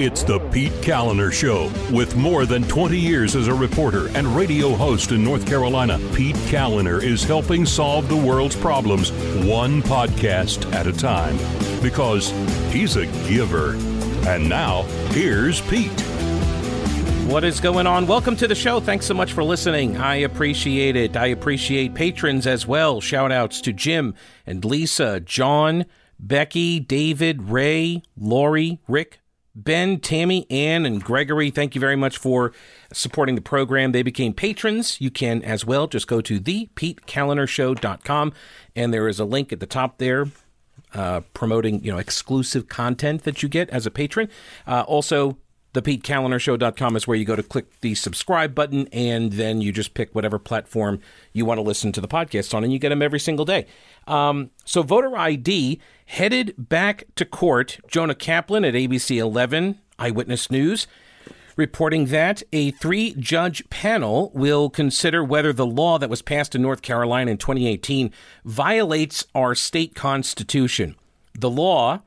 It's the Pete Kaliner Show. With more than 20 years as a reporter and radio host in North Carolina, Pete Kaliner is helping solve the world's problems one podcast at a time because he's a giver. And now, here's Pete. What is going on? Welcome to the show. Thanks so much for listening. I appreciate it. I appreciate patrons as well. Shout outs to Jim and Lisa, John, Becky, David, Ray, Lori, Rick, Ben, Tammy, Ann, and Gregory, thank you very much for supporting the program. They became patrons. You can as well just go to thepetekalinershow.com, and there is a link at the top there uh, promoting you know exclusive content that you get as a patron. Uh, also, thepetekalinershow.com is where you go to click the subscribe button, and then you just pick whatever platform you want to listen to the podcast on, and you get them every single day. Um, so, voter ID headed back to court. Jonah Kaplan at ABC 11 Eyewitness News reporting that a three judge panel will consider whether the law that was passed in North Carolina in 2018 violates our state constitution. The law,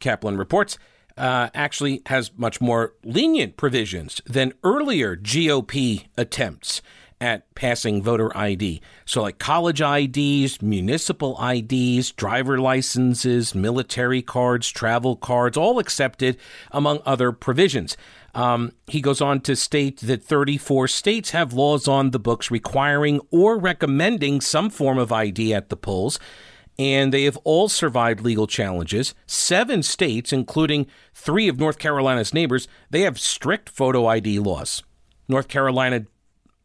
Kaplan reports, uh, actually has much more lenient provisions than earlier GOP attempts at passing voter ID. So, like college IDs, municipal IDs, driver licenses, military cards, travel cards, all accepted, among other provisions. Um, he goes on to state that 34 states have laws on the books requiring or recommending some form of ID at the polls. And they have all survived legal challenges. Seven states, including three of North Carolina's neighbors, they have strict photo ID laws. North Carolina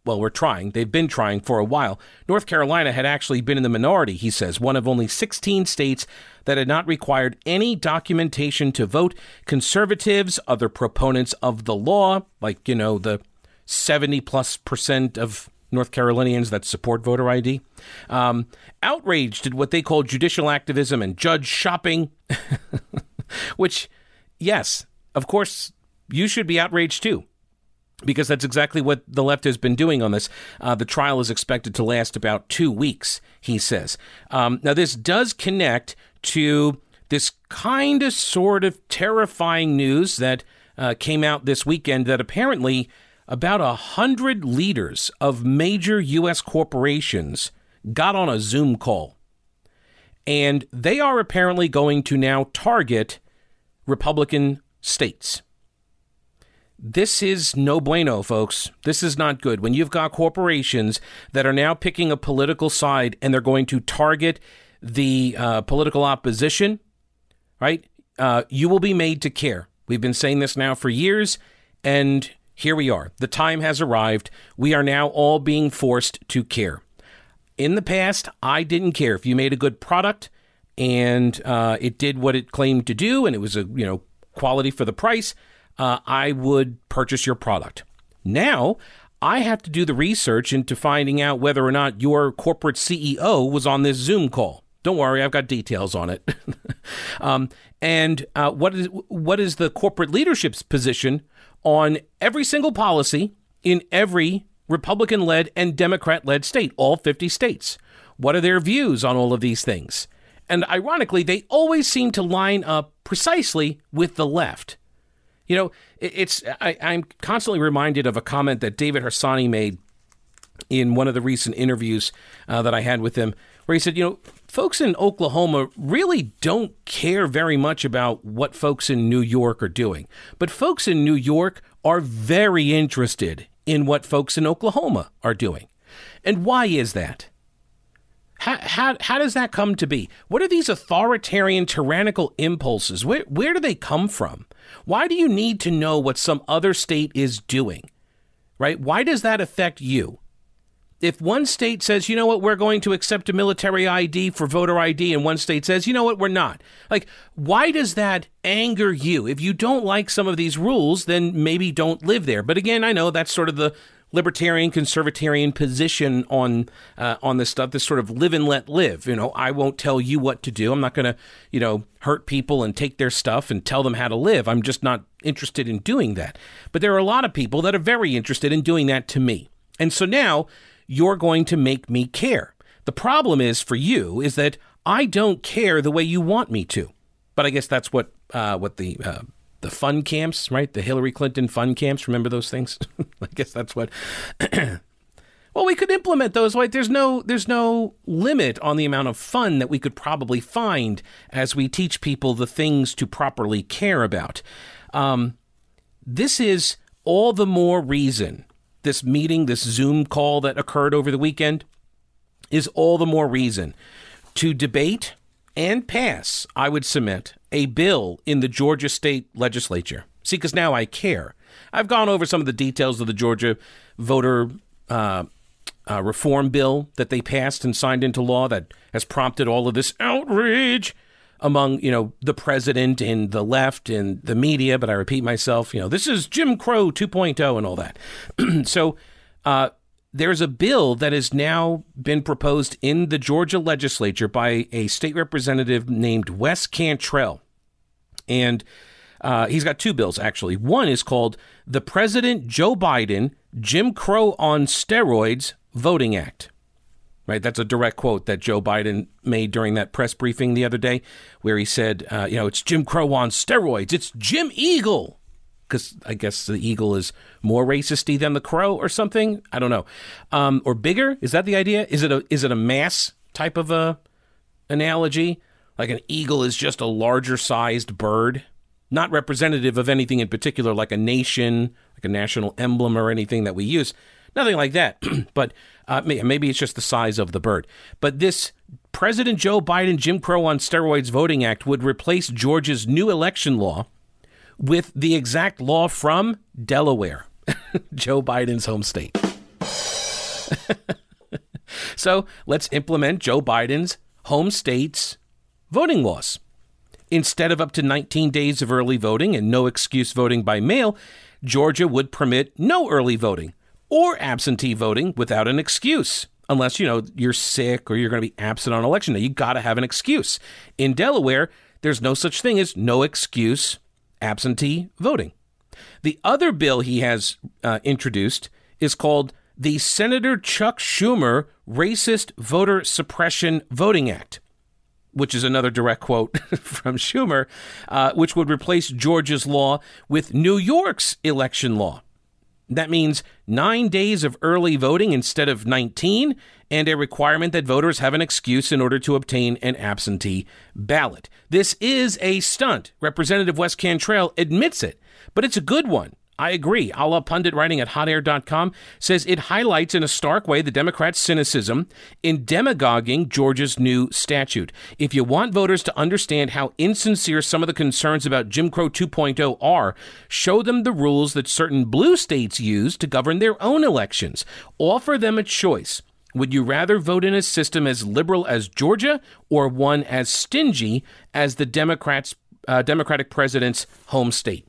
well, we're trying. They've been trying for a while. North Carolina had actually been in the minority, he says, one of only 16 states that had not required any documentation to vote. Conservatives, other proponents of the law, like, you know, the 70 plus percent of North Carolinians that support voter ID, um, outraged at what they call judicial activism and judge shopping, which, yes, of course, you should be outraged too because that's exactly what the left has been doing on this. Uh, the trial is expected to last about two weeks, he says. Um, now, this does connect to this kind of sort of terrifying news that uh, came out this weekend that apparently about a hundred leaders of major U.S. corporations got on a Zoom call. And they are apparently going to now target Republican states. This is no bueno, folks. This is not good. When you've got corporations that are now picking a political side and they're going to target the uh, political opposition, right? Uh, you will be made to care. We've been saying this now for years, and here we are. The time has arrived. We are now all being forced to care. In the past, I didn't care if you made a good product and uh, it did what it claimed to do, and it was a you know quality for the price uh, I would purchase your product. Now, I have to do the research into finding out whether or not your corporate CEO was on this Zoom call. Don't worry, I've got details on it. um, and uh, what is what is the corporate leadership's position on every single policy in every Republican-led and Democrat-led state, all 50 states? What are their views on all of these things? And ironically, they always seem to line up precisely with the left. You know, it's I, I'm constantly reminded of a comment that David Harsanyi made in one of the recent interviews uh, that I had with him, where he said, you know, folks in Oklahoma really don't care very much about what folks in New York are doing, but folks in New York are very interested in what folks in Oklahoma are doing. And why is that? How, how, how does that come to be? What are these authoritarian, tyrannical impulses? Where, where do they come from? Why do you need to know what some other state is doing? Right? Why does that affect you? If one state says, you know what, we're going to accept a military ID for voter ID, and one state says, you know what, we're not. Like, why does that anger you? If you don't like some of these rules, then maybe don't live there. But again, I know that's sort of the libertarian conservatarian position on uh, on this stuff this sort of live and let live you know? I won't tell you what to do. I'm not going to you know hurt people and take their stuff and tell them how to live. I'm just not interested in doing that. But there are a lot of people that are very interested in doing that to me. And so now you're going to make me care. The problem is for you is that i don't care the way you want me to. But i guess that's what uh, what the uh, the fun camps, right? The Hillary Clinton fun camps. Remember those things? I guess that's what. well, we could implement those. Like, there's no there's no limit on the amount of fun that we could probably find as we teach people the things to properly care about. Um, this is all the more reason. This meeting, this Zoom call that occurred over the weekend, is all the more reason to debate and pass, I would submit, a bill in the Georgia state legislature. See, because now I care. I've gone over some of the details of the Georgia voter uh, uh, reform bill that they passed and signed into law that has prompted all of this outrage among you know the president and the left and the media. But I repeat myself, you know, this is Jim Crow 2.0 and all that. so. Uh, there's a bill that has now been proposed in the Georgia legislature by a state representative named Wes Cantrell. And uh, he's got two bills, actually. One is called the President Joe Biden Jim Crow on Steroids Voting Act. Right, that's a direct quote that Joe Biden made during that press briefing the other day, where he said, uh, "You know, it's Jim Crow on steroids. It's Jim Eagle because I guess the eagle is more racisty than the crow or something. I don't know, um, or bigger. Is that the idea? Is it a is it a mass type of a analogy? Like an eagle is just a larger sized bird, not representative of anything in particular, like a nation, like a national emblem or anything that we use. Nothing like that. but uh, maybe it's just the size of the bird. But this President Joe Biden Jim Crow on Steroids Voting Act would replace Georgia's new election law with the exact law from Delaware, Joe Biden's home state. so let's implement Joe Biden's home state's voting laws. Instead of up to 19 days of early voting and no excuse voting by mail, Georgia would permit no early voting or absentee voting without an excuse. Unless, you know, you're sick or you're going to be absent on election day. You got to have an excuse. In Delaware, there's no such thing as no excuse absentee voting. The other bill he has uh, introduced is called the Senator Chuck Schumer Racist Voter Suppression Voting Act, which is another direct quote from Schumer, uh, which would replace Georgia's law with New York's election law. That means nine days of early voting instead of 19, and a requirement that voters have an excuse in order to obtain an absentee ballot. This is a stunt. Representative Wes Cantrell admits it, but it's a good one. I agree. Allahpundit, writing at hotair.com, says it highlights in a stark way the Democrats' cynicism in demagoguing Georgia's new statute. If you want voters to understand how insincere some of the concerns about Jim Crow 2.0 are, show them the rules that certain blue states use to govern their own elections. Offer them a choice. Would you rather vote in a system as liberal as Georgia or one as stingy as the Democrats, uh, Democratic president's home state?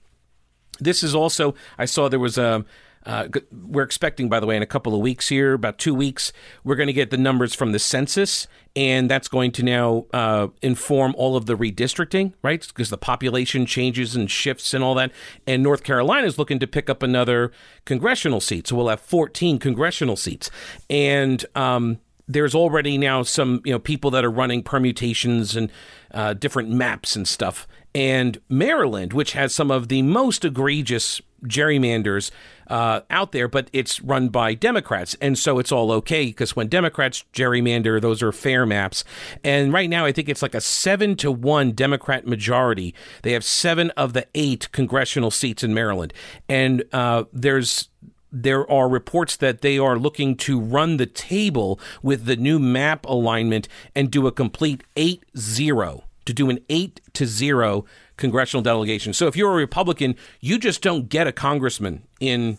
This is also, I saw there was a. Uh, we're expecting, by the way, in a couple of weeks here, about two weeks, we're going to get the numbers from the census, and that's going to now uh, inform all of the redistricting, right? Because the population changes and shifts and all that. And North Carolina is looking to pick up another congressional seat, so we'll have 14 congressional seats, and um, there's already now some you know people that are running permutations and uh, different maps and stuff and Maryland, which has some of the most egregious gerrymanders uh, out there, but it's run by Democrats. And so it's all okay because when Democrats gerrymander, those are fair maps. And right now, I think it's like a seven to one Democrat majority. They have seven of the eight congressional seats in Maryland. And uh, there's there are reports that they are looking to run the table with the new map alignment and do a complete 8 0 to do an eight to zero congressional delegation. So if you're a Republican, you just don't get a congressman in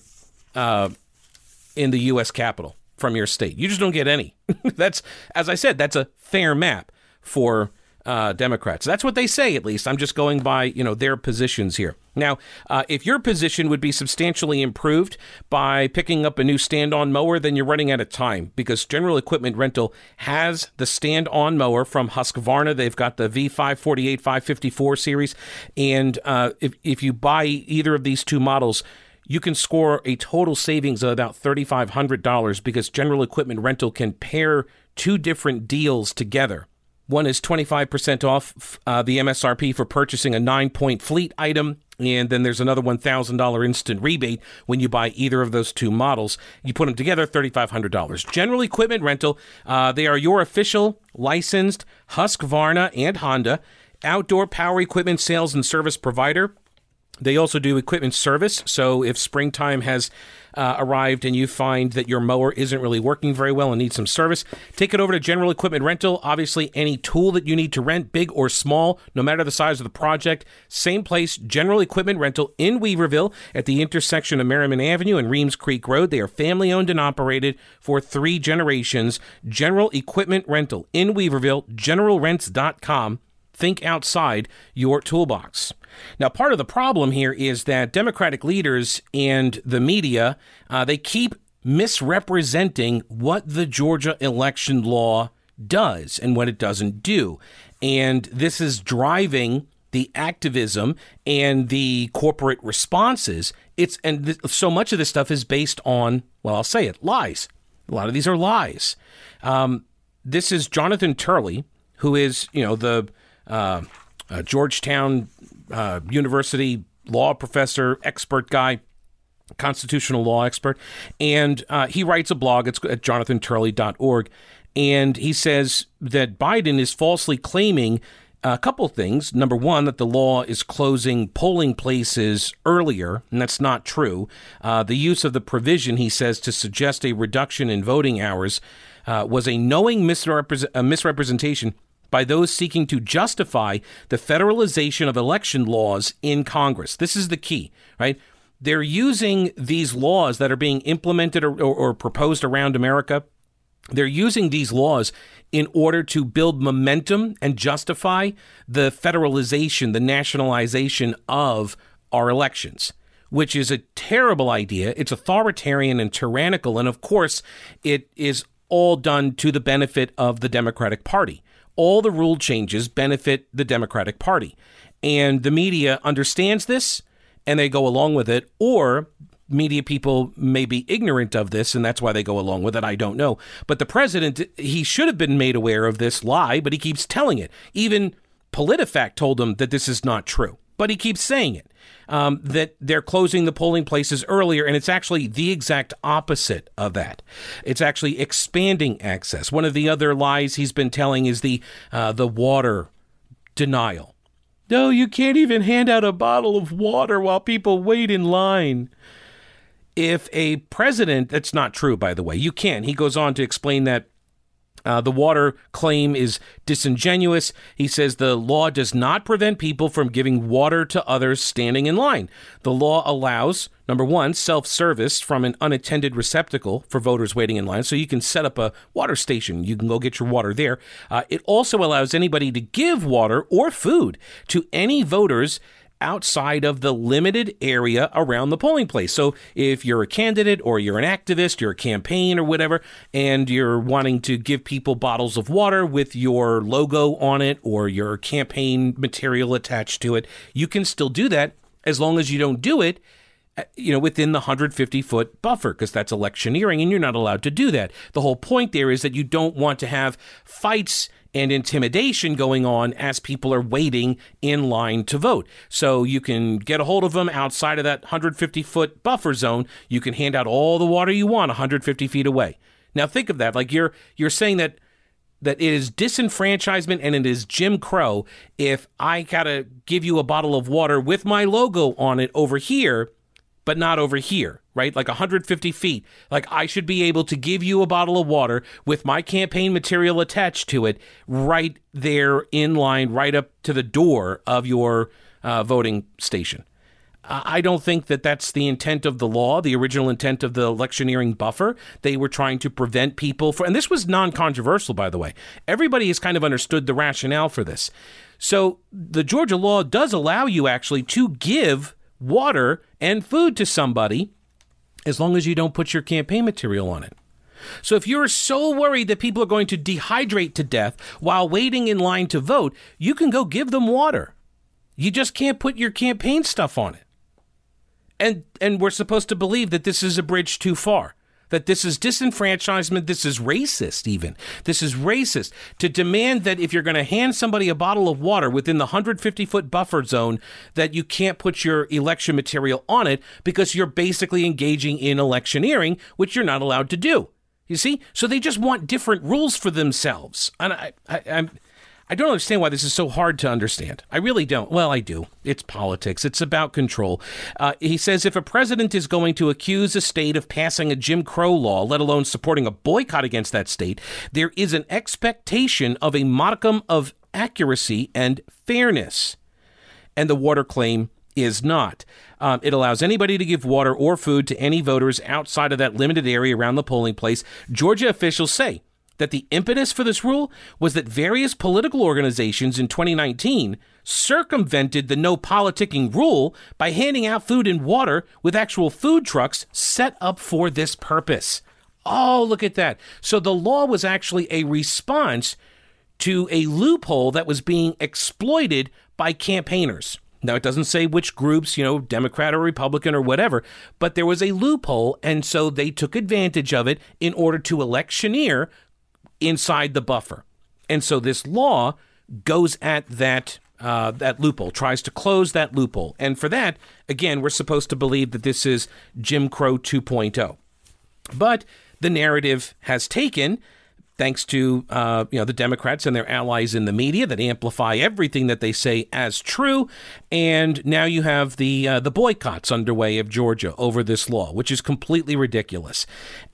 uh, in the U.S. Capitol from your state. You just don't get any. that's as I said, that's a fair map for uh, Democrats. That's what they say, at least. I'm just going by you know their positions here. Now, uh, if your position would be substantially improved by picking up a new stand-on mower, then you're running out of time because General Equipment Rental has the stand-on mower from Husqvarna. They've got the V548 554 series, and uh, if if you buy either of these two models you can score a total savings of about $3,500 because General Equipment Rental can pair two different deals together. One is 25% off uh, the MSRP for purchasing a nine point fleet item, And then there's another $1,000 instant rebate when you buy either of those two models. You put them together, $3,500. General Equipment Rental, uh, they are your official licensed Husqvarna and Honda outdoor power equipment sales and service provider. They also do equipment service. So if springtime has uh, arrived and you find that your mower isn't really working very well and needs some service, take it over to General Equipment Rental. Obviously, any tool that you need to rent, big or small, no matter the size of the project, same place, General Equipment Rental in Weaverville at the intersection of Merrimon Avenue and Reems Creek Road. They are family owned and operated for three generations. General Equipment Rental in Weaverville, generalrents.com. Think outside your toolbox. Now, part of the problem here is that Democratic leaders and the media uh, they keep misrepresenting what the Georgia election law does and what it doesn't do, and this is driving the activism and the corporate responses. It's and th- so much of this stuff is based on well, I'll say it lies. A lot of these are lies. Um, this is Jonathan Turley, who is you know the uh, Georgetown uh, University law professor, expert guy, constitutional law expert, and uh, he writes a blog. It's at jonathanturley.org, and he says that Biden is falsely claiming a couple things. Number one, that the law is closing polling places earlier, and that's not true. Uh, the use of the provision, he says, to suggest a reduction in voting hours uh, was a knowing misrepre- misrepresentation by those seeking to justify the federalization of election laws in Congress. This is the key, right? They're using these laws that are being implemented or, or, or proposed around America. They're using these laws in order to build momentum and justify the federalization, the nationalization of our elections, which is a terrible idea. It's authoritarian and tyrannical. And of course, it is all done to the benefit of the Democratic Party all the rule changes benefit the Democratic Party. And the media understands this and they go along with it, or media people may be ignorant of this and that's why they go along with it. I don't know. But the president, he should have been made aware of this lie, but he keeps telling it. Even PolitiFact told him that this is not true, but he keeps saying it um, that they're closing the polling places earlier, and it's actually the exact opposite of that. It's actually expanding access. One of the other lies he's been telling is the uh, the water denial. No, you can't even hand out a bottle of water while people wait in line. If a president, that's not true, by the way, you can. He goes on to explain that uh, the water claim is disingenuous. He says the law does not prevent people from giving water to others standing in line. The law allows, number one, self service from an unattended receptacle for voters waiting in line. So you can set up a water station. You can go get your water there. Uh, it also allows anybody to give water or food to any voters outside of the limited area around the polling place. So if you're a candidate or you're an activist, you're a campaign or whatever, and you're wanting to give people bottles of water with your logo on it or your campaign material attached to it, you can still do that as long as you don't do it uh, you know, within the 150 foot buffer, because that's electioneering and you're not allowed to do that. The whole point there is that you don't want to have fights and intimidation going on as people are waiting in line to vote. So you can get a hold of them outside of that 150 foot buffer zone. You can hand out all the water you want 150 feet away. Now think of that. Like you're you're saying that that it is disenfranchisement and it is Jim Crow if I gotta give you a bottle of water with my logo on it over here, but not over here right? Like 150 feet. Like I should be able to give you a bottle of water with my campaign material attached to it right there in line, right up to the door of your uh, voting station. I don't think that that's the intent of the law, the original intent of the electioneering buffer. They were trying to prevent people from, and this was non controversial, by the way. Everybody has kind of understood the rationale for this. So the Georgia law does allow you actually to give water and food to somebody as long as you don't put your campaign material on it. So if you're so worried that people are going to dehydrate to death while waiting in line to vote, you can go give them water. You just can't put your campaign stuff on it. And and we're supposed to believe that this is a bridge too far. That this is disenfranchisement, this is racist, even. This is racist to demand that if you're going to hand somebody a bottle of water within the 150 foot buffer zone, that you can't put your election material on it because you're basically engaging in electioneering, which you're not allowed to do. You see? So they just want different rules for themselves. And I, I, I'm. I don't understand why this is so hard to understand. I really don't. Well, I do. It's politics, it's about control. Uh, he says if a president is going to accuse a state of passing a Jim Crow law, let alone supporting a boycott against that state, there is an expectation of a modicum of accuracy and fairness. And the water claim is not. Um, it allows anybody to give water or food to any voters outside of that limited area around the polling place. Georgia officials say that the impetus for this rule was that various political organizations in 2019 circumvented the no politicking rule by handing out food and water with actual food trucks set up for this purpose. Oh, look at that. So the law was actually a response to a loophole that was being exploited by campaigners. Now, it doesn't say which groups, you know, Democrat or Republican or whatever, but there was a loophole, and so they took advantage of it in order to electioneer inside the buffer. And so this law goes at that uh, that loophole, tries to close that loophole. And for that, again, we're supposed to believe that this is Jim Crow 2.0. But the narrative has taken thanks to uh, you know the Democrats and their allies in the media that amplify everything that they say as true. And now you have the uh, the boycotts underway of Georgia over this law, which is completely ridiculous.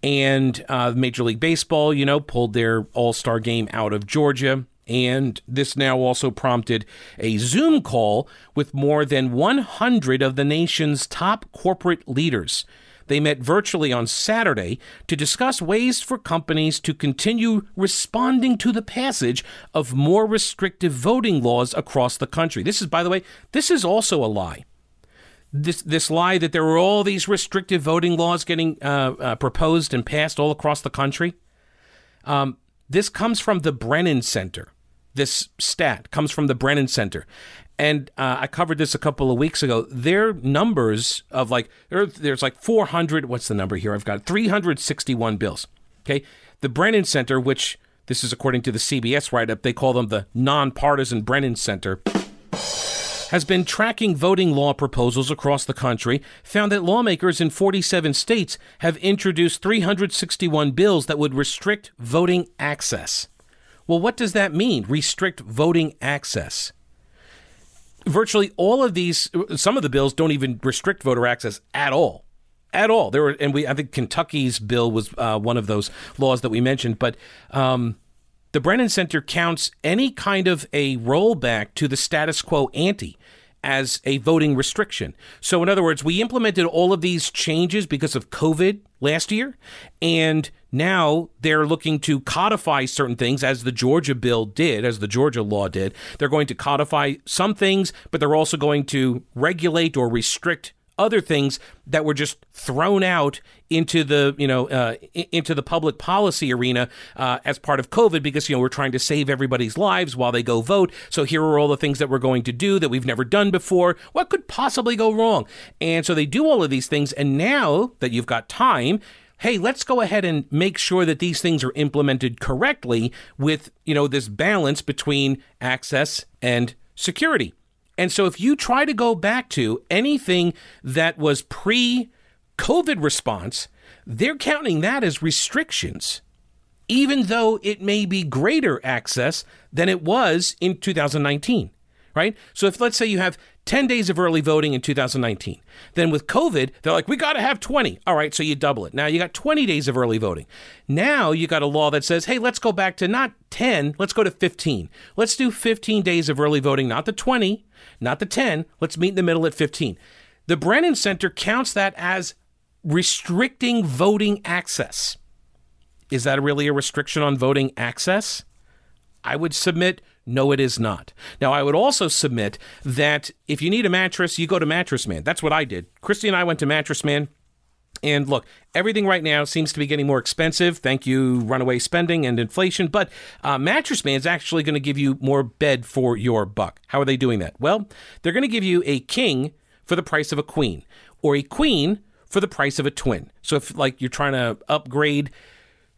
And uh, Major League Baseball, you know, pulled their All Star game out of Georgia. And this now also prompted a Zoom call with more than 100 of the nation's top corporate leaders they met virtually on Saturday to discuss ways for companies to continue responding to the passage of more restrictive voting laws across the country. This is, by the way, this is also a lie. This, this lie that there were all these restrictive voting laws getting uh, uh, proposed and passed all across the country. Um, this comes from the Brennan Center. This stat comes from the Brennan Center and uh, I covered this a couple of weeks ago. Their numbers of like there, there's like 400. What's the number here? I've got 361 bills. Okay, the Brennan Center, which this is according to the CBS write-up, they call them the nonpartisan Brennan Center. Has been tracking voting law proposals across the country, found that lawmakers in 47 states have introduced 361 bills that would restrict voting access. Well, what does that mean? Restrict voting access virtually all of these, some of the bills don't even restrict voter access at all. At all, there were, and we. I think Kentucky's bill was uh, one of those laws that we mentioned. But um, the Brennan Center counts any kind of a rollback to the status quo ante as a voting restriction. So, in other words, we implemented all of these changes because of COVID last year, and now they're looking to codify certain things as the Georgia bill did, as the Georgia law did. They're going to codify some things, but they're also going to regulate or restrict other things that were just thrown out into the you know uh, into the public policy arena uh, as part of COVID because you know we're trying to save everybody's lives while they go vote. So here are all the things that we're going to do that we've never done before. What could possibly go wrong? And so they do all of these things. And now that you've got time, hey, let's go ahead and make sure that these things are implemented correctly with you know this balance between access and security. And so if you try to go back to anything that was pre COVID response, they're counting that as restrictions, even though it may be greater access than it was in 2019, right? So if let's say you have 10 days of early voting in 2019. Then with COVID, they're like, we got to have 20. All right, so you double it. Now you got 20 days of early voting. Now you got a law that says, hey, let's go back to not 10, let's go to 15. Let's do 15 days of early voting, not the 20, not the 10. Let's meet in the middle at 15. The Brennan Center counts that as restricting voting access. Is that really a restriction on voting access? I would submit no, it is not. Now, I would also submit that if you need a mattress, you go to Mattress Man. That's what I did. Christy and I went to Mattress Man. And look, everything right now seems to be getting more expensive. Thank you, runaway spending and inflation. But uh, Mattress Man is actually going to give you more bed for your buck. How are they doing that? Well, they're going to give you a king for the price of a queen, or a queen for the price of a twin. So if like you're trying to upgrade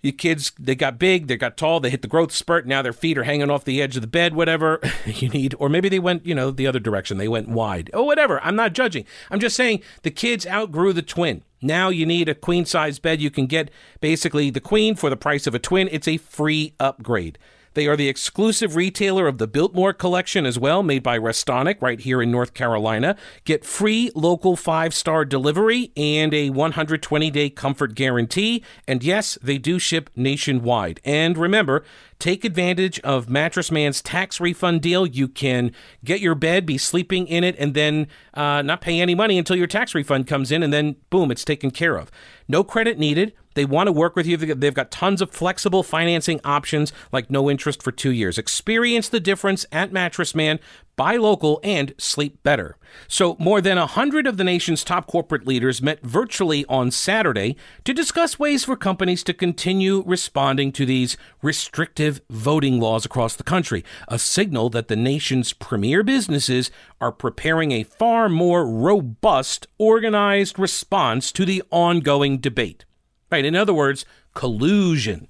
your kids, they got big, they got tall, they hit the growth spurt, now their feet are hanging off the edge of the bed, whatever you need. Or maybe they went, you know, the other direction, they went wide. Oh, whatever. I'm not judging. I'm just saying the kids outgrew the twin. Now you need a queen size bed. You can get basically the queen for the price of a twin. It's a free upgrade. They are the exclusive retailer of the Biltmore collection as well, made by Restonic right here in North Carolina. Get free local five star delivery and a 120 day comfort guarantee. And yes, they do ship nationwide. And remember, Take advantage of Mattress Man's tax refund deal. You can get your bed, be sleeping in it, and then uh, not pay any money until your tax refund comes in, and then boom, it's taken care of. No credit needed. They want to work with you. They've got tons of flexible financing options like no interest for two years. Experience the difference at Mattress Man. Buy local and sleep better. So, more than a hundred of the nation's top corporate leaders met virtually on Saturday to discuss ways for companies to continue responding to these restrictive voting laws across the country, a signal that the nation's premier businesses are preparing a far more robust, organized response to the ongoing debate. Right? In other words, collusion.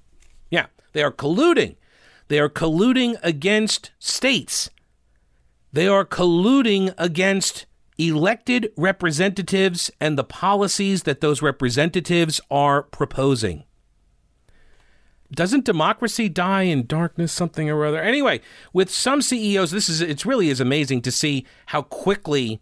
Yeah, they are colluding. They are colluding against states they are colluding against elected representatives and the policies that those representatives are proposing. Doesn't democracy die in darkness, something or other? Anyway, with some CEOs, this is it really is amazing to see how quickly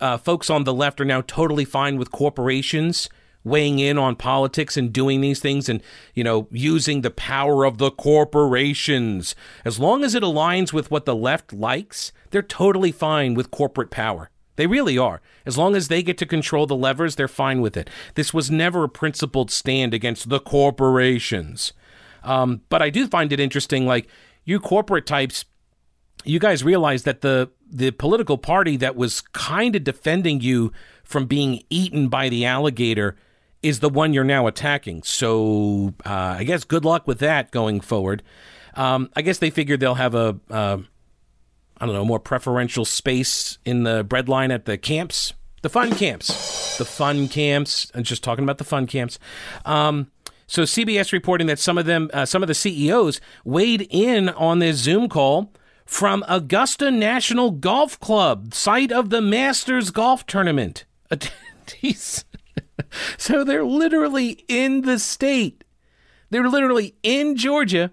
uh, folks on the left are now totally fine with corporations weighing in on politics and doing these things and, you know, using the power of the corporations. As long as it aligns with what the left likes, they're totally fine with corporate power. They really are. As long as they get to control the levers, they're fine with it. This was never a principled stand against the corporations. Um, but I do find it interesting, like, you corporate types, you guys realize that the the political party that was kind of defending you from being eaten by the alligator is the one you're now attacking. So uh, I guess good luck with that going forward. Um, I guess they figured they'll have a uh, I don't know more preferential space in the breadline at the camps, the fun camps, the fun camps. I'm just talking about the fun camps. Um, so CBS reporting that some of them, uh, some of the CEOs weighed in on this Zoom call from Augusta National Golf Club, site of the Masters Golf Tournament. so they're literally in the state. They're literally in Georgia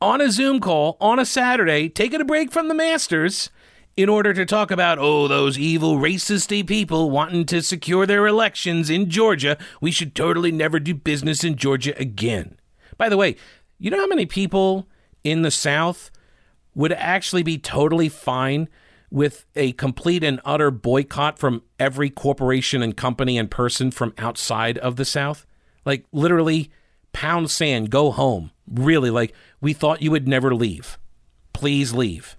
on a Zoom call on a Saturday, taking a break from the Masters in order to talk about, oh, those evil racisty people wanting to secure their elections in Georgia. We should totally never do business in Georgia again. By the way, you know how many people in the South would actually be totally fine with a complete and utter boycott from every corporation and company and person from outside of the South? Like, literally, pound sand, go home. Really, like, we thought you would never leave. Please leave.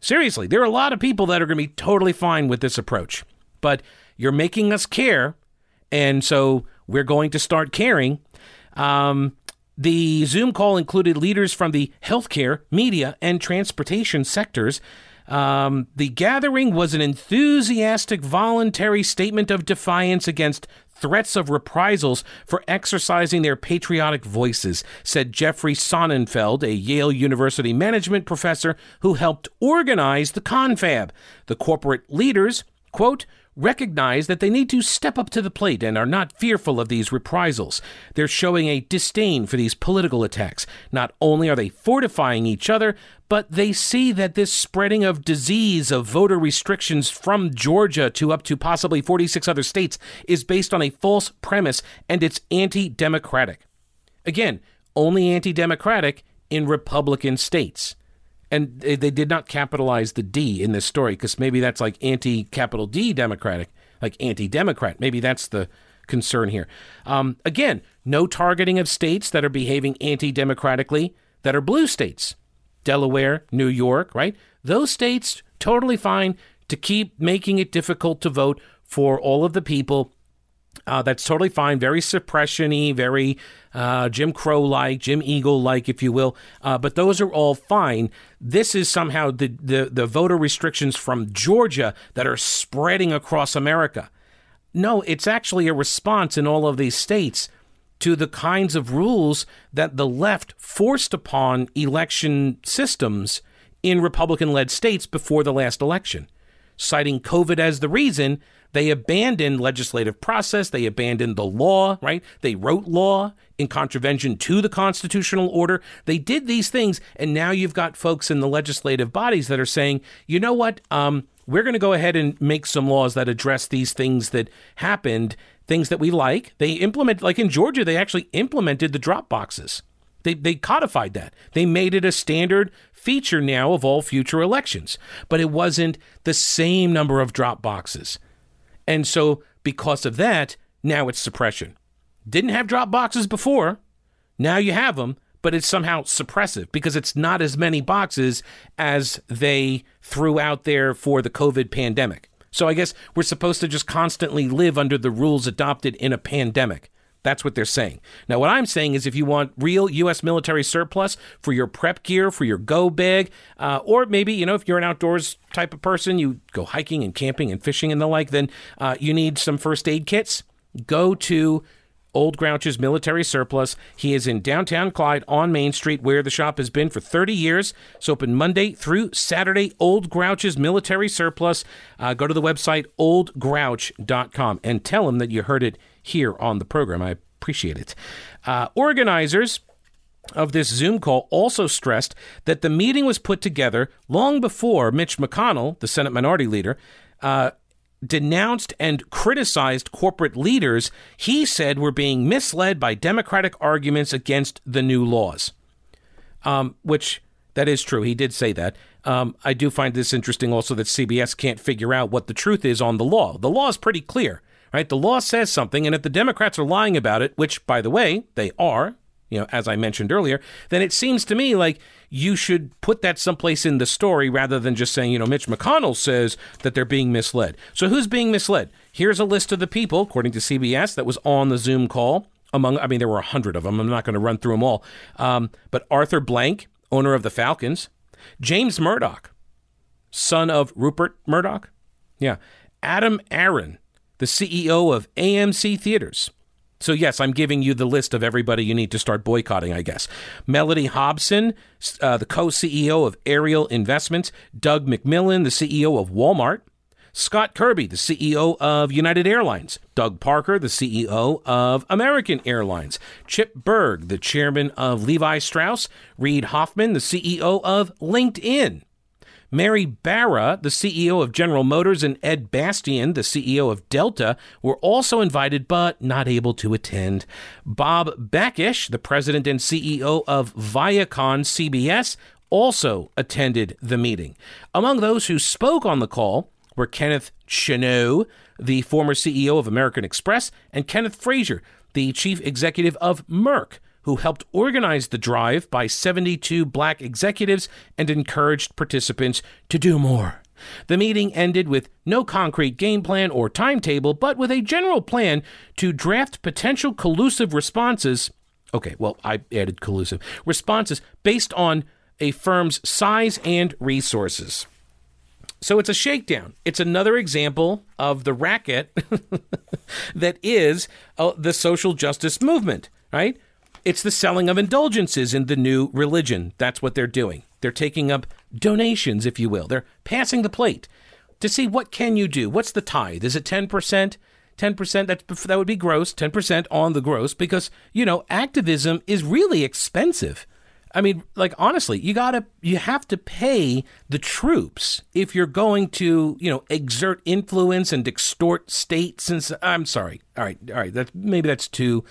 Seriously, there are a lot of people that are going to be totally fine with this approach. But you're making us care, and so we're going to start caring. Um, the Zoom call included leaders from the healthcare, media, and transportation sectors um, the gathering was an enthusiastic, voluntary statement of defiance against threats of reprisals for exercising their patriotic voices, said Jeffrey Sonnenfeld, a Yale University management professor who helped organize the confab. The corporate leaders, quote, recognize that they need to step up to the plate and are not fearful of these reprisals. They're showing a disdain for these political attacks. Not only are they fortifying each other, but they see that this spreading of disease of voter restrictions from Georgia to up to possibly 46 other states is based on a false premise and it's anti democratic. Again, only anti democratic in Republican states. And they, they did not capitalize the D in this story because maybe that's like anti capital D Democratic, like anti Democrat. Maybe that's the concern here. Um, again, no targeting of states that are behaving anti democratically that are blue states. Delaware, New York, right? Those states, totally fine to keep making it difficult to vote for all of the people uh, that's totally fine. Very suppressiony, very uh, Jim Crow like, Jim Eagle like, if you will. Uh, but those are all fine. This is somehow the, the, the voter restrictions from Georgia that are spreading across America. No, it's actually a response in all of these states to the kinds of rules that the left forced upon election systems in Republican led states before the last election. Citing COVID as the reason, they abandoned legislative process, they abandoned the law, right? They wrote law in contravention to the constitutional order. They did these things, and now you've got folks in the legislative bodies that are saying, you know what? Um, we're going to go ahead and make some laws that address these things that happened, things that we like. They implement, like in Georgia, they actually implemented the drop boxes. They, they codified that. They made it a standard feature now of all future elections, but it wasn't the same number of drop boxes. And so, because of that, now it's suppression. Didn't have drop boxes before. Now you have them, but it's somehow suppressive because it's not as many boxes as they threw out there for the COVID pandemic. So I guess we're supposed to just constantly live under the rules adopted in a pandemic. That's what they're saying. Now, what I'm saying is if you want real U.S. military surplus for your prep gear, for your go bag, uh, or maybe, you know, if you're an outdoors type of person, you go hiking and camping and fishing and the like, then uh, you need some first aid kits. Go to Old Grouch's military surplus. He is in downtown Clyde on Main Street, where the shop has been for 30 years. It's open Monday through Saturday. Old Grouch's military surplus. Uh, go to the website oldgrouch.com and tell him that you heard it here on the program. I appreciate it. Uh, organizers of this Zoom call also stressed that the meeting was put together long before Mitch McConnell, the Senate Minority Leader, uh, denounced and criticized corporate leaders he said were being misled by Democratic arguments against the new laws. Um, which that is true. He did say that. Um, I do find this interesting also that CBS can't figure out what the truth is on the law. The law is pretty clear right? The law says something, and if the Democrats are lying about it, which, by the way, they are, you know, as I mentioned earlier, then it seems to me like you should put that someplace in the story rather than just saying, you know, Mitch McConnell says that they're being misled. So who's being misled? Here's a list of the people, according to CBS, that was on the Zoom call. Among, I mean, there were a hundred of them. I'm not going to run through them all. Um, but Arthur Blank, owner of the Falcons, James Murdoch, son of Rupert Murdoch, yeah, Adam Aron, the CEO of AMC Theaters. So, yes, I'm giving you the list of everybody you need to start boycotting, I guess. Mellody Hobson, uh, the co CEO of Ariel Investments, Doug McMillon, the CEO of Walmart, Scott Kirby, the CEO of United Airlines, Doug Parker, the CEO of American Airlines, Chip Bergh, the chairman of Levi Strauss, Reid Hoffman, the CEO of LinkedIn, Mary Barra, the CEO of General Motors, and Ed Bastian, the CEO of Delta, were also invited but not able to attend. Bob Bakish, the president and CEO of Viacom CBS, also attended the meeting. Among those who spoke on the call were Kenneth Chenault, the former CEO of American Express, and Kenneth Frazier, the chief executive of Merck who helped organize the drive by 72 black executives and encouraged participants to do more. The meeting ended with no concrete game plan or timetable, but with a general plan to draft potential collusive responses. Okay, well, I added collusive responses based on a firm's size and resources. So it's a shakedown. It's another example of the racket that is uh, the social justice movement, right? It's the selling of indulgences in the new religion. That's what they're doing. They're taking up donations, if you will. They're passing the plate to see what can you do. What's the tithe? Is it 10%? 10% that that would be gross, 10% on the gross because, you know, activism is really expensive. I mean, like honestly, you got to you have to pay the troops if you're going to, you know, exert influence and extort states and I'm sorry. All right, all right, that maybe that's too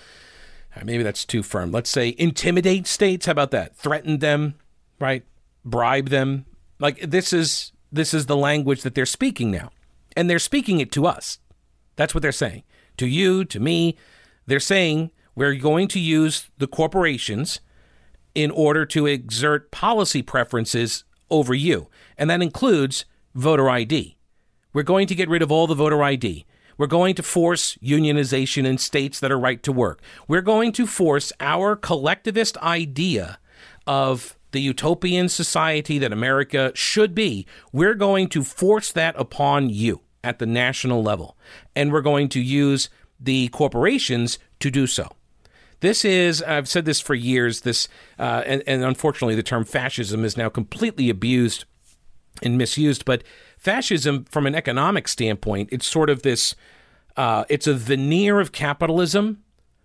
Uh, maybe that's too firm. Let's say intimidate states. How about that? Threaten them, right? Bribe them. Like this is this is the language that they're speaking now. And they're speaking it to us. That's what they're saying. To you, to me, they're saying we're going to use the corporations in order to exert policy preferences over you. And that includes voter ID. We're going to get rid of all the voter ID. We're going to force unionization in states that are right to work. We're going to force our collectivist idea of the utopian society that America should be. We're going to force that upon you at the national level, and we're going to use the corporations to do so. This is, I've said this for years, this, uh, and, and unfortunately, the term fascism is now completely abused and misused, but fascism, from an economic standpoint, it's sort of this, uh, it's a veneer of capitalism,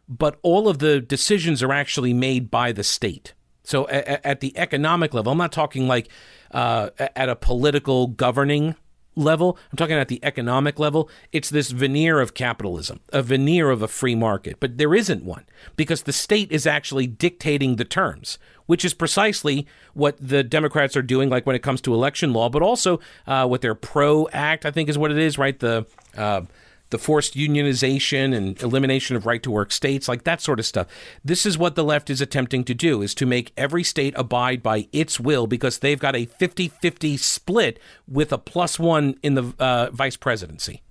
but all of the decisions are actually made by the state. So at, at the economic level, I'm not talking like uh, at a political governing level. I'm talking at the economic level. It's this veneer of capitalism, a veneer of a free market, but there isn't one because the state is actually dictating the terms, which is precisely what the Democrats are doing, like when it comes to election law, but also uh, what their PRO Act, I think, is what it is, right? The uh, the forced unionization and elimination of right to work states, like that sort of stuff. This is what the left is attempting to do is to make every state abide by its will because they've got a 50-50 split with a plus 1 in the uh, vice presidency.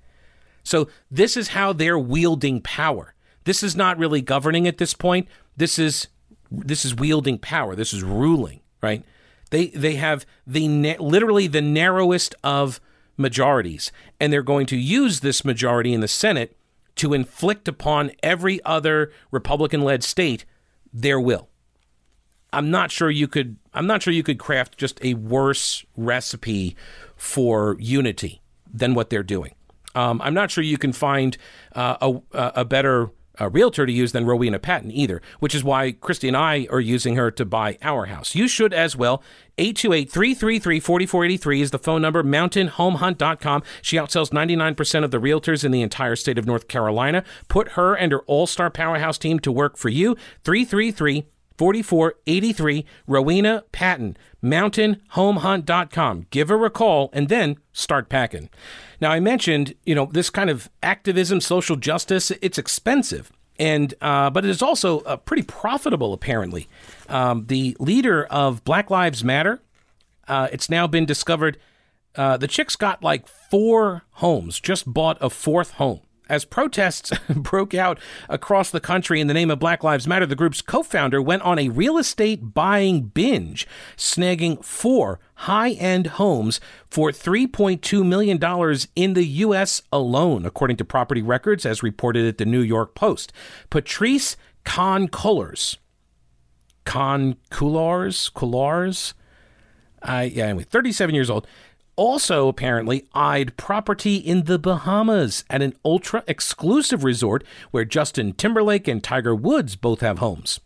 So this is how they're wielding power. This is not really governing at this point. This is this is wielding power. This is ruling, right? They they have the literally the narrowest of majorities. And they're going to use this majority in the Senate to inflict upon every other Republican led state their will. I'm not sure you could I'm not sure you could craft just a worse recipe for unity than what they're doing. Um, I'm not sure you can find uh, a, a better a realtor to use than Rowena Patton either, which is why Christy and I are using her to buy our house. You should as well. 828-333-4483 is the phone number, mountainhomehunt.com. She outsells 99% of the realtors in the entire state of North Carolina. Put her and her all-star powerhouse team to work for you. 333 4483 Rowena Patton, mountainhomehunt.com. Give her a call and then start packing. Now, I mentioned, you know, this kind of activism, social justice, it's expensive. And, uh, but it is also uh, pretty profitable, apparently. Um, the leader of Black Lives Matter, uh, it's now been discovered uh, the chick's got like four homes, just bought a fourth home. As protests broke out across the country in the name of Black Lives Matter, the group's co founder went on a real estate buying binge, snagging four high end homes for $3.2 million in the U.S. alone, according to property records as reported at the New York Post. Patrisse Khan Cullors. Con Coulars? Coulars? Uh, yeah, anyway, 37 years old also apparently eyed property in the Bahamas at an ultra exclusive resort where Justin Timberlake and Tiger Woods both have homes.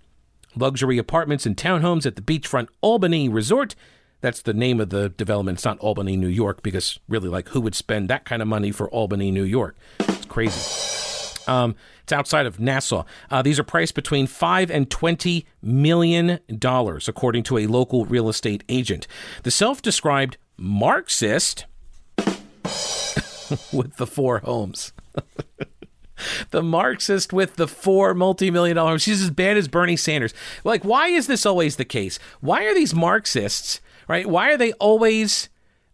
Luxury apartments and townhomes at the beachfront Albany Resort. That's the name of the development. It's not Albany, New York, because really, like, who would spend that kind of money for Albany, New York? It's crazy. Um, it's outside of Nassau. Uh, these are priced between five and twenty million dollars, according to a local real estate agent. The self-described Marxist with the four homes. the Marxist with the four multi-million dollar homes. She's as bad as Bernie Sanders. Like, why is this always the case? Why are these Marxists, right? Why are they always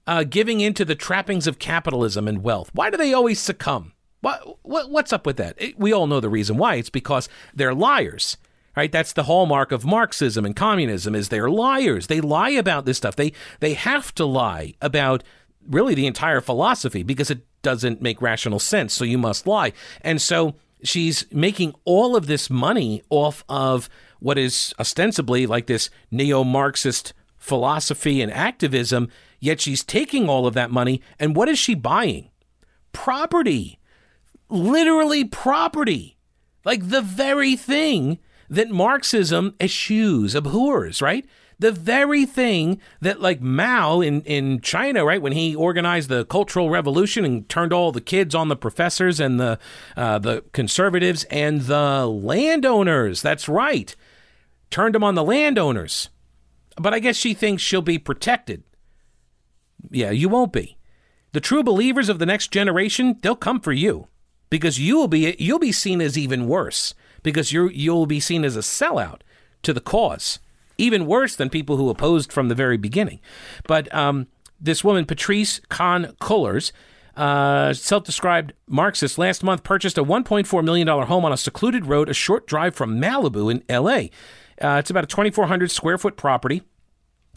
uh, giving into the trappings of capitalism and wealth? Why do they always succumb? What, what what's up with that? It, we all know the reason why. It's because they're liars right? That's the hallmark of marxism and communism is they're liars. They lie about this stuff. They they have to lie about really the entire philosophy because it doesn't make rational sense so you must lie. And so she's making all of this money off of what is ostensibly like this neo-marxist philosophy and activism yet she's taking all of that money and what is she buying? Property. Literally property. Like the very thing that Marxism eschews, abhors, right? The very thing that, like Mao in, in China, right, when he organized the Cultural Revolution and turned all the kids on the professors and the uh, the conservatives and the landowners. That's right, turned them on the landowners. But I guess she thinks she'll be protected. Yeah, you won't be. The true believers of the next generation, they'll come for you because you will be you'll be seen as even worse because you you'll be seen as a sellout to the cause, even worse than people who opposed from the very beginning. But um, this woman, Patrisse Khan Cullors, uh, self-described Marxist, last month purchased a 1.4 million dollar home on a secluded road, a short drive from Malibu in L.A. Uh, it's about a 2,400 square foot property,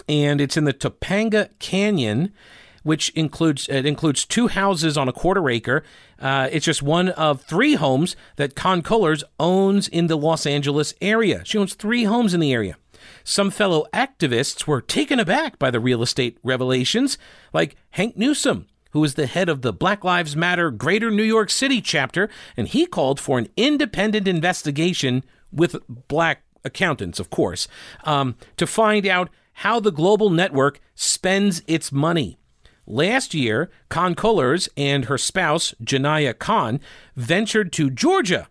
and it's in the Topanga Canyon which includes it includes two houses on a quarter acre. Uh, it's just one of three homes that Khan Cullors owns in the Los Angeles area. She owns three homes in the area. Some fellow activists were taken aback by the real estate revelations, like Hank Newsome, who is the head of the Black Lives Matter Greater New York City chapter, and he called for an independent investigation with black accountants, of course, um, to find out how the global network spends its money. Last year, Khan Cullors and her spouse, Janaya Khan, ventured to Georgia.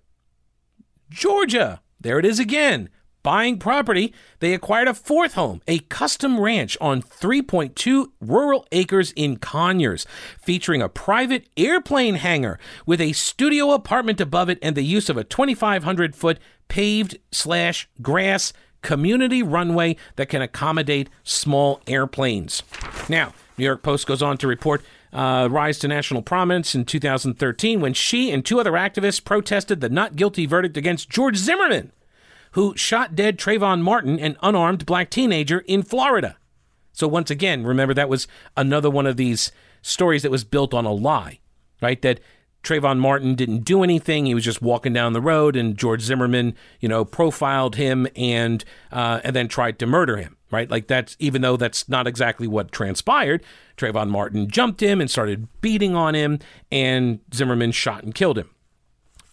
Georgia! There it is again. Buying property, they acquired a fourth home, a custom ranch on 3.2 rural acres in Conyers, featuring a private airplane hangar with a studio apartment above it and the use of a 2,500 foot paved slash grass community runway that can accommodate small airplanes. Now, New York Post goes on to report uh, rise to national prominence in 2013 when she and two other activists protested the not guilty verdict against George Zimmerman, who shot dead Trayvon Martin, an unarmed black teenager in Florida. So, once again, remember that was another one of these stories that was built on a lie, right? That Trayvon Martin didn't do anything. He was just walking down the road, and George Zimmerman, you know, profiled him and uh, and then tried to murder him. Right, like that's even though that's not exactly what transpired. Trayvon Martin jumped him and started beating on him, and Zimmerman shot and killed him.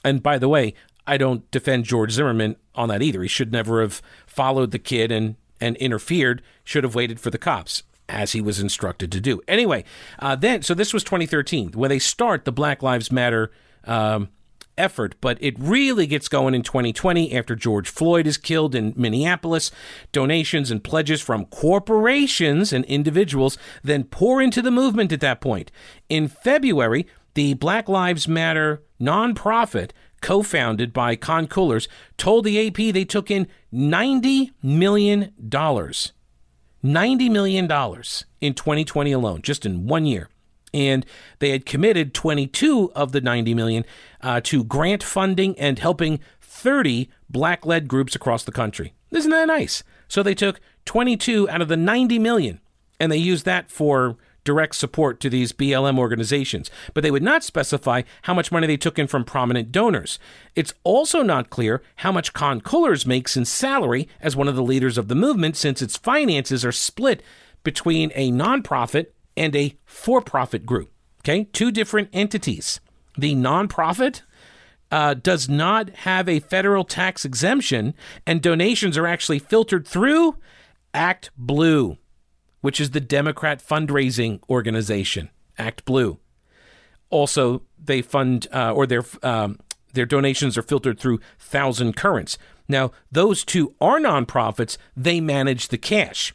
And by the way, I don't defend George Zimmerman on that either. He should never have followed the kid and and interfered. Should have waited for the cops as he was instructed to do. Anyway, uh, then so this was 2013 when they start the Black Lives Matter um, effort, but it really gets going in 2020 after George Floyd is killed in Minneapolis. Donations and pledges from corporations and individuals then pour into the movement at that point. In February, the Black Lives Matter nonprofit co founded by Khan Cullors, told the AP they took in $90 million $90 million in 2020 alone, just in one year. And they had committed 22 of the 90 million uh, to grant funding and helping 30 black led groups across the country. Isn't that nice? So they took 22 out of the 90 million and they used that for direct support to these BLM organizations, but they would not specify how much money they took in from prominent donors. It's also not clear how much Khan Cullors makes in salary as one of the leaders of the movement, since its finances are split between a nonprofit and a for profit group. Okay, two different entities. The nonprofit uh, does not have a federal tax exemption, and donations are actually filtered through ActBlue which is the Democrat fundraising organization, ActBlue. Also, they fund uh, or their um, their donations are filtered through Thousand Currents. Now, those two are nonprofits. They manage the cash.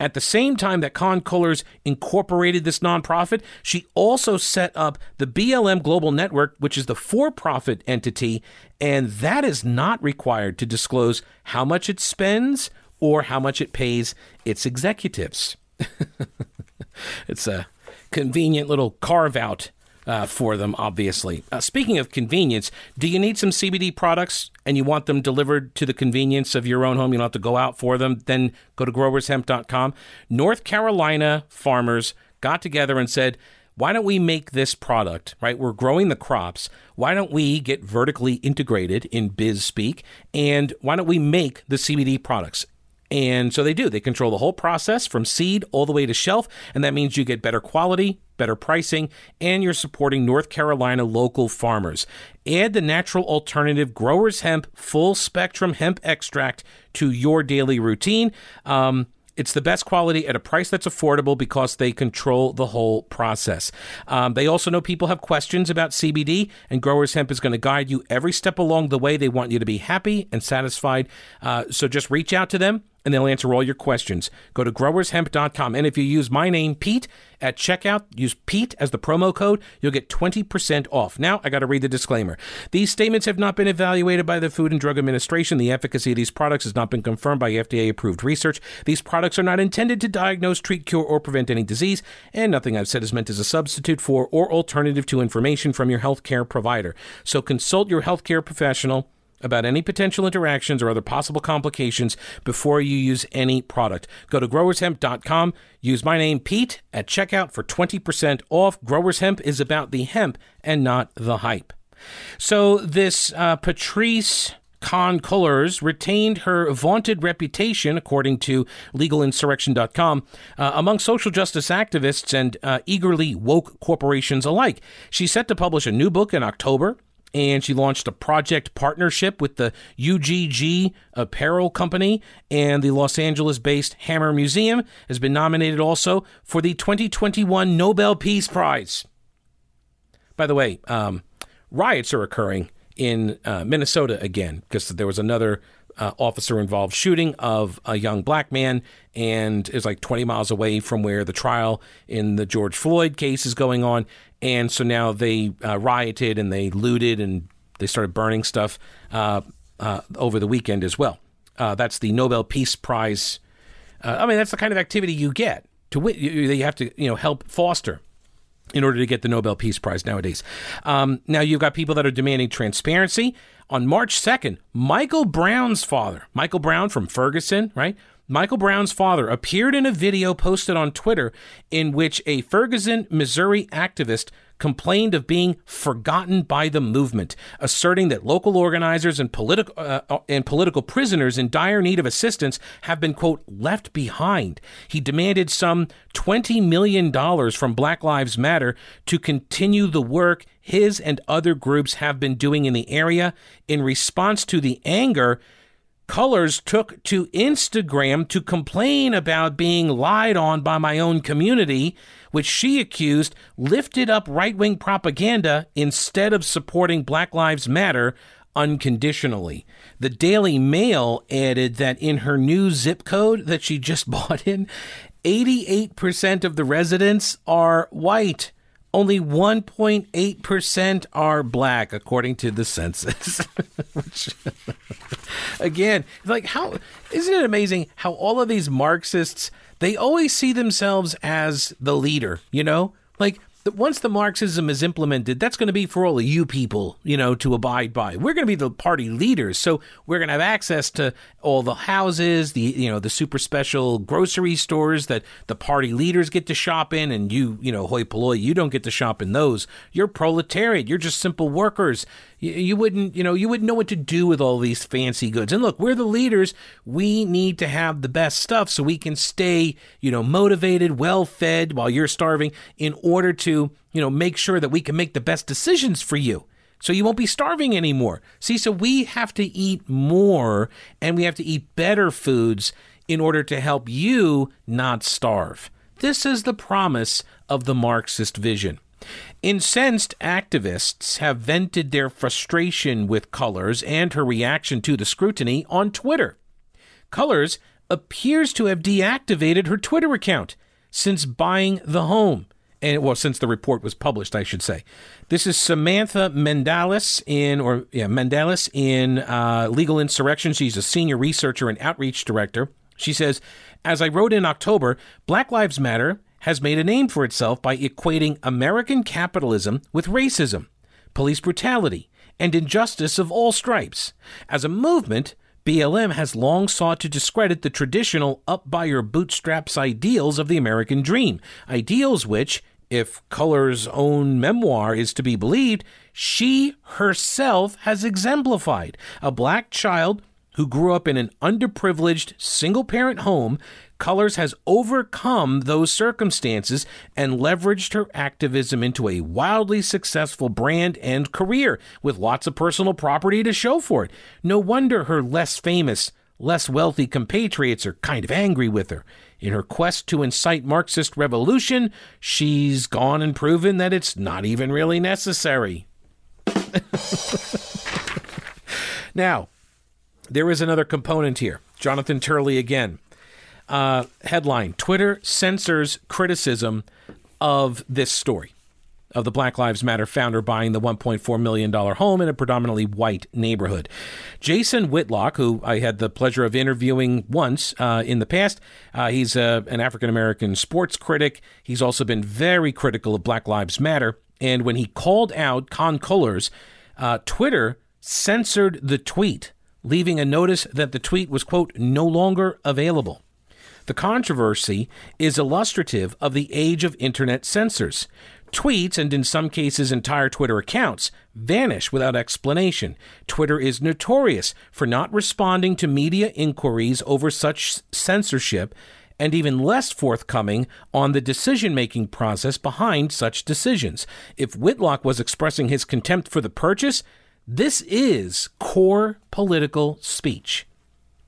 At the same time that Khan Cullors incorporated this nonprofit, she also set up the BLM Global Network, which is the for profit entity, and that is not required to disclose how much it spends or how much it pays its executives. it's a convenient little carve out uh, for them, obviously. Uh, speaking of convenience, do you need some CBD products and you want them delivered to the convenience of your own home? You don't have to go out for them. Then go to growershemp.com. North Carolina farmers got together and said, why don't we make this product, right? We're growing the crops. Why don't we get vertically integrated in biz speak? And why don't we make the CBD products? And so they do. They control the whole process from seed all the way to shelf. And that means you get better quality, better pricing, and you're supporting North Carolina local farmers. Add the natural alternative Growers Hemp full spectrum hemp extract to your daily routine. Um, it's the best quality at a price that's affordable because they control the whole process. Um, they also know people have questions about CBD, and Growers Hemp is going to guide you every step along the way. They want you to be happy and satisfied. Uh, so just reach out to them and they'll answer all your questions. Go to growershemp.com. And if you use my name, Pete, at checkout, use Pete as the promo code, you'll get 20% off. Now, I got to read the disclaimer. These statements have not been evaluated by the Food and Drug Administration. The efficacy of these products has not been confirmed by FDA approved research. These products are not intended to diagnose, treat, cure, or prevent any disease, and nothing I've said is meant as a substitute for or alternative to information from your healthcare provider. So consult your healthcare professional about any potential interactions or other possible complications before you use any product. Go to growershemp.com, use my name Pete at checkout for 20% off. Growers Hemp is about the hemp and not the hype. So this uh, Patrisse Khan Cullors retained her vaunted reputation, according to legalinsurrection.com, uh, among social justice activists and uh, eagerly woke corporations alike. She's set to publish a new book in October and she launched a project partnership with the UGG Apparel Company and the Los Angeles based Hammer Museum, has been nominated also for the 2021 Nobel Peace Prize. By the way, um, riots are occurring in uh, Minnesota again because there was another uh, officer involved shooting of a young black man and is like 20 miles away from where the trial in the George Floyd case is going on. And so now they uh, rioted and they looted and they started burning stuff uh, uh, over the weekend as well. Uh, that's the Nobel Peace Prize. I mean, that's the kind of activity you get to win. You, you have to, you know, help foster in order to get the Nobel Peace Prize nowadays. Um, now you've got people that are demanding transparency. On March 2nd, Michael Brown's father, Michael Brown from Ferguson, right? Michael Brown's father appeared in a video posted on Twitter in which a Ferguson, Missouri activist complained of being forgotten by the movement, asserting that local organizers and political uh, uh, and political prisoners in dire need of assistance have been quote left behind. He demanded some 20 million dollars from Black Lives Matter to continue the work his and other groups have been doing in the area in response to the anger Cullors took to Instagram to complain about being lied on by my own community, which she accused lifted up right wing propaganda instead of supporting Black Lives Matter unconditionally. The Daily Mail added that in her new zip code that she just bought in, 88% of the residents are white. Only 1.8% are black, according to the census. Which, again, like how isn't it amazing how all of these Marxists they always see themselves as the leader, you know? Like once the Marxism is implemented, that's going to be for all of you people, you know, to abide by. We're going to be the party leaders, so we're going to have access to all the houses, the you know, the super special grocery stores that the party leaders get to shop in, and you, you know, hoi polloi, you don't get to shop in those. You're proletariat. You're just simple workers. You, wouldn't, you know, you wouldn't know what to do with all these fancy goods. And look, we're the leaders. We need to have the best stuff so we can stay, you know, motivated, well fed while you're starving in order to, you know, make sure that we can make the best decisions for you so you won't be starving anymore. See, so we have to eat more and we have to eat better foods in order to help you not starve. This is the promise of the Marxist vision. Incensed activists have vented their frustration with Cullors and her reaction to the scrutiny on Twitter. Cullors appears to have deactivated her Twitter account since buying the home. And well, since the report was published, I should say. This is Samantha Mandeles in, or yeah, Mandeles in uh, Legal Insurrection. She's a senior researcher and outreach director. She says, as I wrote in October, Black Lives Matter has made a name for itself by equating American capitalism with racism, police brutality, and injustice of all stripes. As a movement, BLM has long sought to discredit the traditional up by your bootstraps ideals of the American dream, ideals which, if Cullors' own memoir is to be believed, she herself has exemplified. A black child who grew up in an underprivileged single parent home, Cullors has overcome those circumstances and leveraged her activism into a wildly successful brand and career with lots of personal property to show for it. No wonder her less famous, less wealthy compatriots are kind of angry with her. In her quest to incite Marxist revolution, she's gone and proven that it's not even really necessary. now, there is another component here. Jonathan Turley again. Uh, headline Twitter censors criticism of this story of the Black Lives Matter founder buying the $1.4 million home in a predominantly white neighborhood. Jason Whitlock, who I had the pleasure of interviewing once uh, in the past, uh, he's uh, an African American sports critic. He's also been very critical of Black Lives Matter. And when he called out Khan Cullors, uh, Twitter censored the tweet, leaving a notice that the tweet was, quote, no longer available. The controversy is illustrative of the age of internet censors. Tweets, and in some cases entire Twitter accounts, vanish without explanation. Twitter is notorious for not responding to media inquiries over such censorship and even less forthcoming on the decision making process behind such decisions. If Whitlock was expressing his contempt for the purchase, this is core political speech.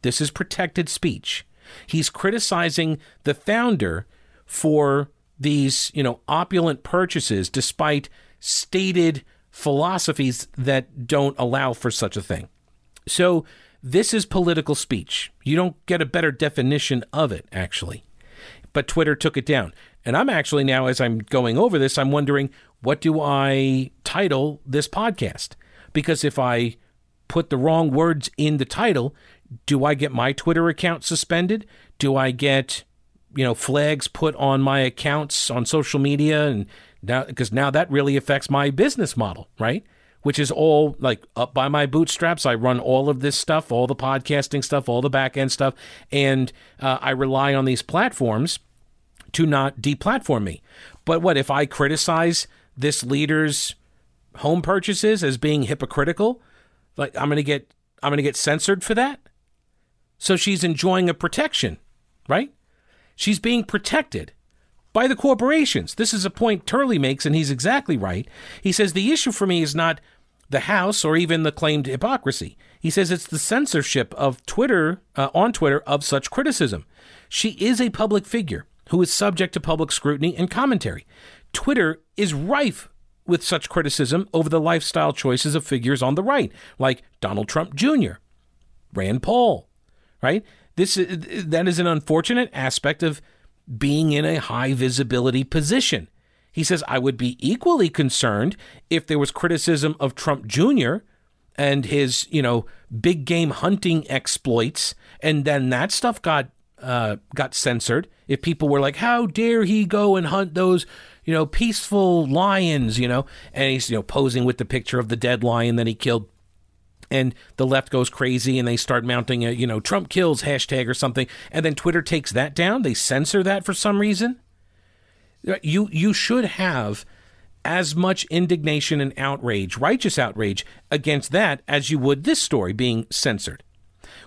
This is protected speech. He's criticizing the founder for these, you know, opulent purchases despite stated philosophies that don't allow for such a thing. So this is political speech. You don't get a better definition of it, actually. But Twitter took it down. And I'm actually now, as I'm going over this, I'm wondering what do I title this podcast? Because if I put the wrong words in the title, do I get my Twitter account suspended? Do I get, you know, flags put on my accounts on social media? And now, because now that really affects my business model, right? which is all like up by my bootstraps. I run all of this stuff, all the podcasting stuff, all the back end stuff, and uh, I rely on these platforms to not deplatform me. But what if I criticize this leader's home purchases as being hypocritical? Like I'm gonna get I'm gonna get censored for that. So she's enjoying a protection, right? She's being protected by the corporations. This is a point Turley makes, and he's exactly right. He says the issue for me is not the House or even the claimed hypocrisy. He says it's the censorship of Twitter uh, on Twitter of such criticism. She is a public figure who is subject to public scrutiny and commentary. Twitter is rife with such criticism over the lifestyle choices of figures on the right, like Donald Trump Jr., Rand Paul, right? This that is an unfortunate aspect of being in a high visibility position. He says, I would be equally concerned if there was criticism of Trump Jr. and his, you know, big game hunting exploits, and then that stuff got uh, got censored. If people were like, "How dare he go and hunt those, you know, peaceful lions?" You know, and he's you know posing with the picture of the dead lion that he killed and the left goes crazy and they start mounting a you know Trump kills hashtag or something, and then Twitter takes that down. They censor that for some reason. Uh, you you should have as much indignation and outrage, righteous outrage against that as you would this story being censored.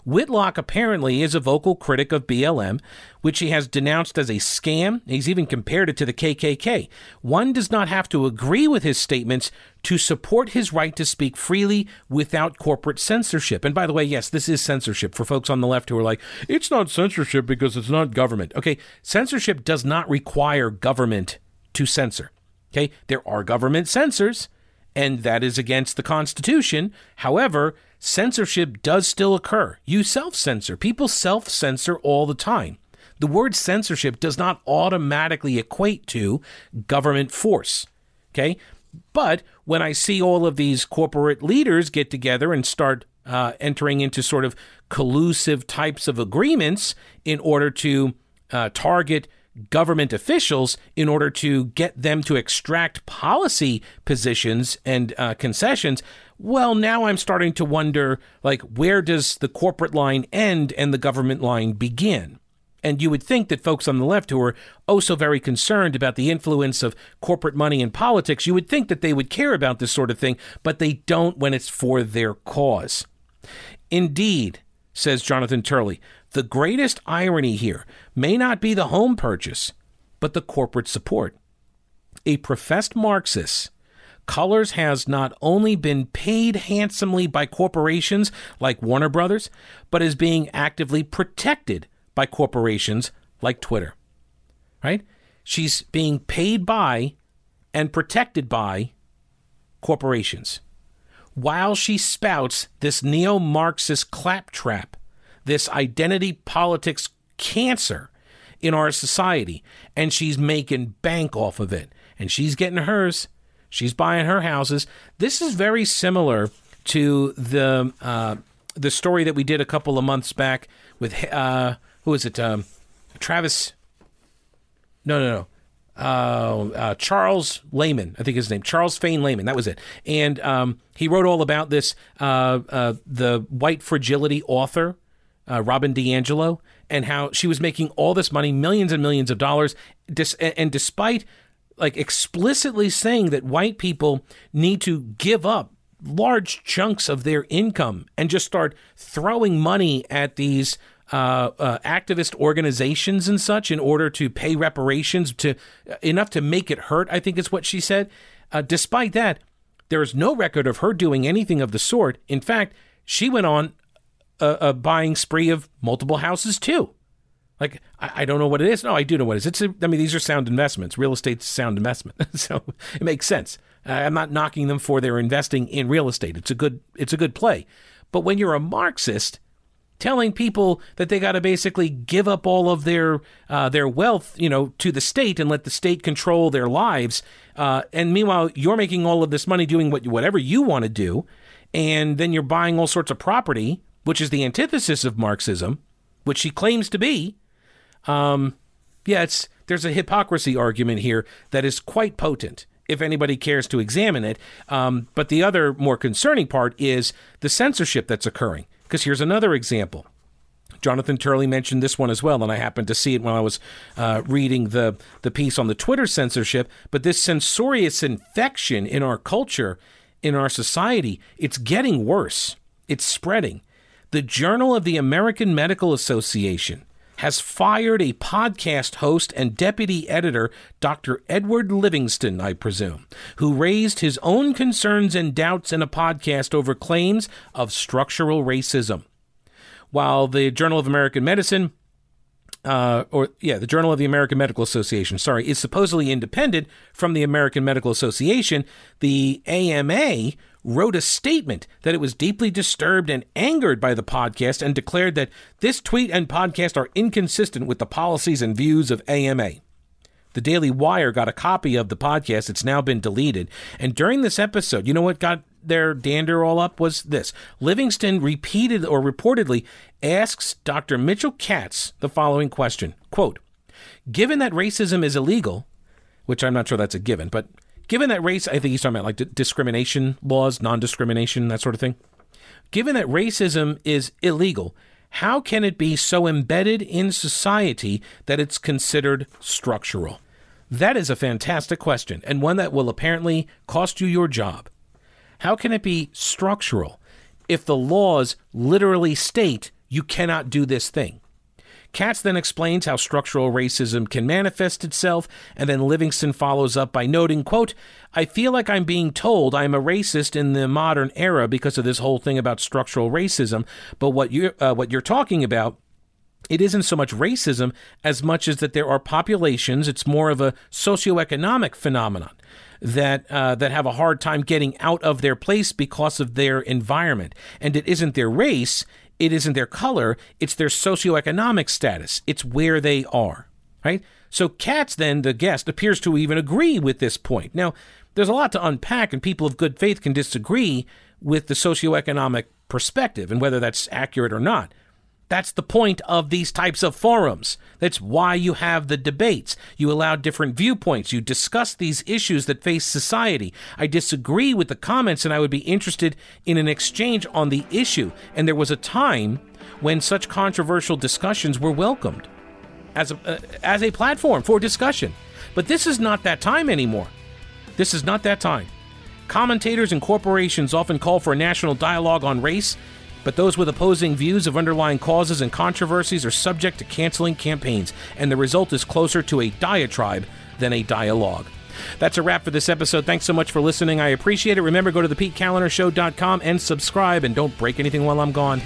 Whitlock apparently is a vocal critic of BLM, which he has denounced as a scam. He's even compared it to the KKK. One does not have to agree with his statements to support his right to speak freely without corporate censorship. And by the way, yes, this is censorship for folks on the left who are like, it's not censorship because it's not government. Okay, censorship does not require government to censor. Okay, there are government censors, and that is against the Constitution. However, censorship does still occur. You self censor. People self censor all the time. The word censorship does not automatically equate to government force. Okay? But when I see all of these corporate leaders get together and start uh, entering into sort of collusive types of agreements in order to uh, target government officials in order to get them to extract policy positions and uh, concessions, well, now I'm starting to wonder like, where does the corporate line end and the government line begin? And you would think that folks on the left who are oh so very concerned about the influence of corporate money in politics, you would think that they would care about this sort of thing, but they don't when it's for their cause. Indeed, says Jonathan Turley, the greatest irony here may not be the home purchase, but the corporate support. A professed Marxist, Cullors has not only been paid handsomely by corporations like Warner Brothers, but is being actively protected by corporations like Twitter. Right? She's being paid by and protected by corporations while she spouts this neo Marxist claptrap this identity politics cancer in our society, and she's making bank off of it. And she's getting hers. She's buying her houses. This is very similar to the uh, the story that we did a couple of months back with uh, who is it? Um, Travis. No, no, no. uh, uh, Charles Lehman, I think his name, Charles Fain Lehman. That was it. And um, he wrote all about this. Uh, uh the White Fragility author, uh, Robin DiAngelo, and how she was making all this money, millions and millions of dollars, dis- and despite like explicitly saying that white people need to give up large chunks of their income and just start throwing money at these uh, uh, activist organizations and such in order to pay reparations to uh, enough to make it hurt. I think is what she said. Uh, despite that, there is no record of her doing anything of the sort. In fact, she went on a, a buying spree of multiple houses too. Like I, I, don't know what it is. No, I do know what it is. It's a, I mean these are sound investments. Real estate's a sound investment, so it makes sense. Uh, I'm not knocking them for their investing in real estate. It's a good it's a good play. But when you're a Marxist, telling people that they got to basically give up all of their uh, their wealth, you know, to the state and let the state control their lives, uh, and meanwhile you're making all of this money doing what whatever you want to do, and then you're buying all sorts of property, which is the antithesis of Marxism, which she claims to be. Um, yeah, it's there's a hypocrisy argument here that is quite potent if anybody cares to examine it. Um, but the other more concerning part is the censorship that's occurring. Because here's another example. Jonathan Turley mentioned this one as well, and I happened to see it when I was uh, reading the, the piece on the Twitter censorship. But this censorious infection in our culture, in our society, it's getting worse. It's spreading. The Journal of the American Medical Association has fired a podcast host and deputy editor, Dr. Edward Livingston, I presume, who raised his own concerns and doubts in a podcast over claims of structural racism. While the Journal of American Medicine uh, or yeah, the Journal of the American Medical Association, sorry, is supposedly independent from the American Medical Association. The AMA wrote a statement that it was deeply disturbed and angered by the podcast and declared that this tweet and podcast are inconsistent with the policies and views of AMA. The Daily Wire got a copy of the podcast. It's now been deleted. And during this episode, you know what got their dander all up was this Livingston repeated or reportedly asks Dr. Mitchell Katz the following question quote, Given that racism is illegal, which I'm not sure that's a given, but given that race, I think he's talking about like d- discrimination laws, non discrimination, that sort of thing. Given that racism is illegal, how can it be so embedded in society that it's considered structural? That is a fantastic question, and one that will apparently cost you your job. How can it be structural if the laws literally state you cannot do this thing? Katz then explains how structural racism can manifest itself, and then Livingston follows up by noting, quote, I feel like I'm being told I'm a racist in the modern era because of this whole thing about structural racism, but what you're, uh, what you're talking about it isn't so much racism as much as that there are populations, it's more of a socioeconomic phenomenon that uh, that have a hard time getting out of their place because of their environment. And it isn't their race, it isn't their color, it's their socioeconomic status. It's where they are, right? So Katz, then, the guest, appears to even agree with this point. Now, there's a lot to unpack, and people of good faith can disagree with the socioeconomic perspective and whether that's accurate or not. That's the point of these types of forums. That's why you have the debates. You allow different viewpoints. You discuss these issues that face society. I disagree with the comments and I would be interested in an exchange on the issue. And there was a time when such controversial discussions were welcomed as a, uh, as a platform for discussion. But this is not that time anymore. This is not that time. Commentators and corporations often call for a national dialogue on race but those with opposing views of underlying causes and controversies are subject to canceling campaigns, and the result is closer to a diatribe than a dialogue. That's a wrap for this episode. Thanks so much for listening. I appreciate it. Remember, go to thepetekalinershow.com and subscribe, and don't break anything while I'm gone.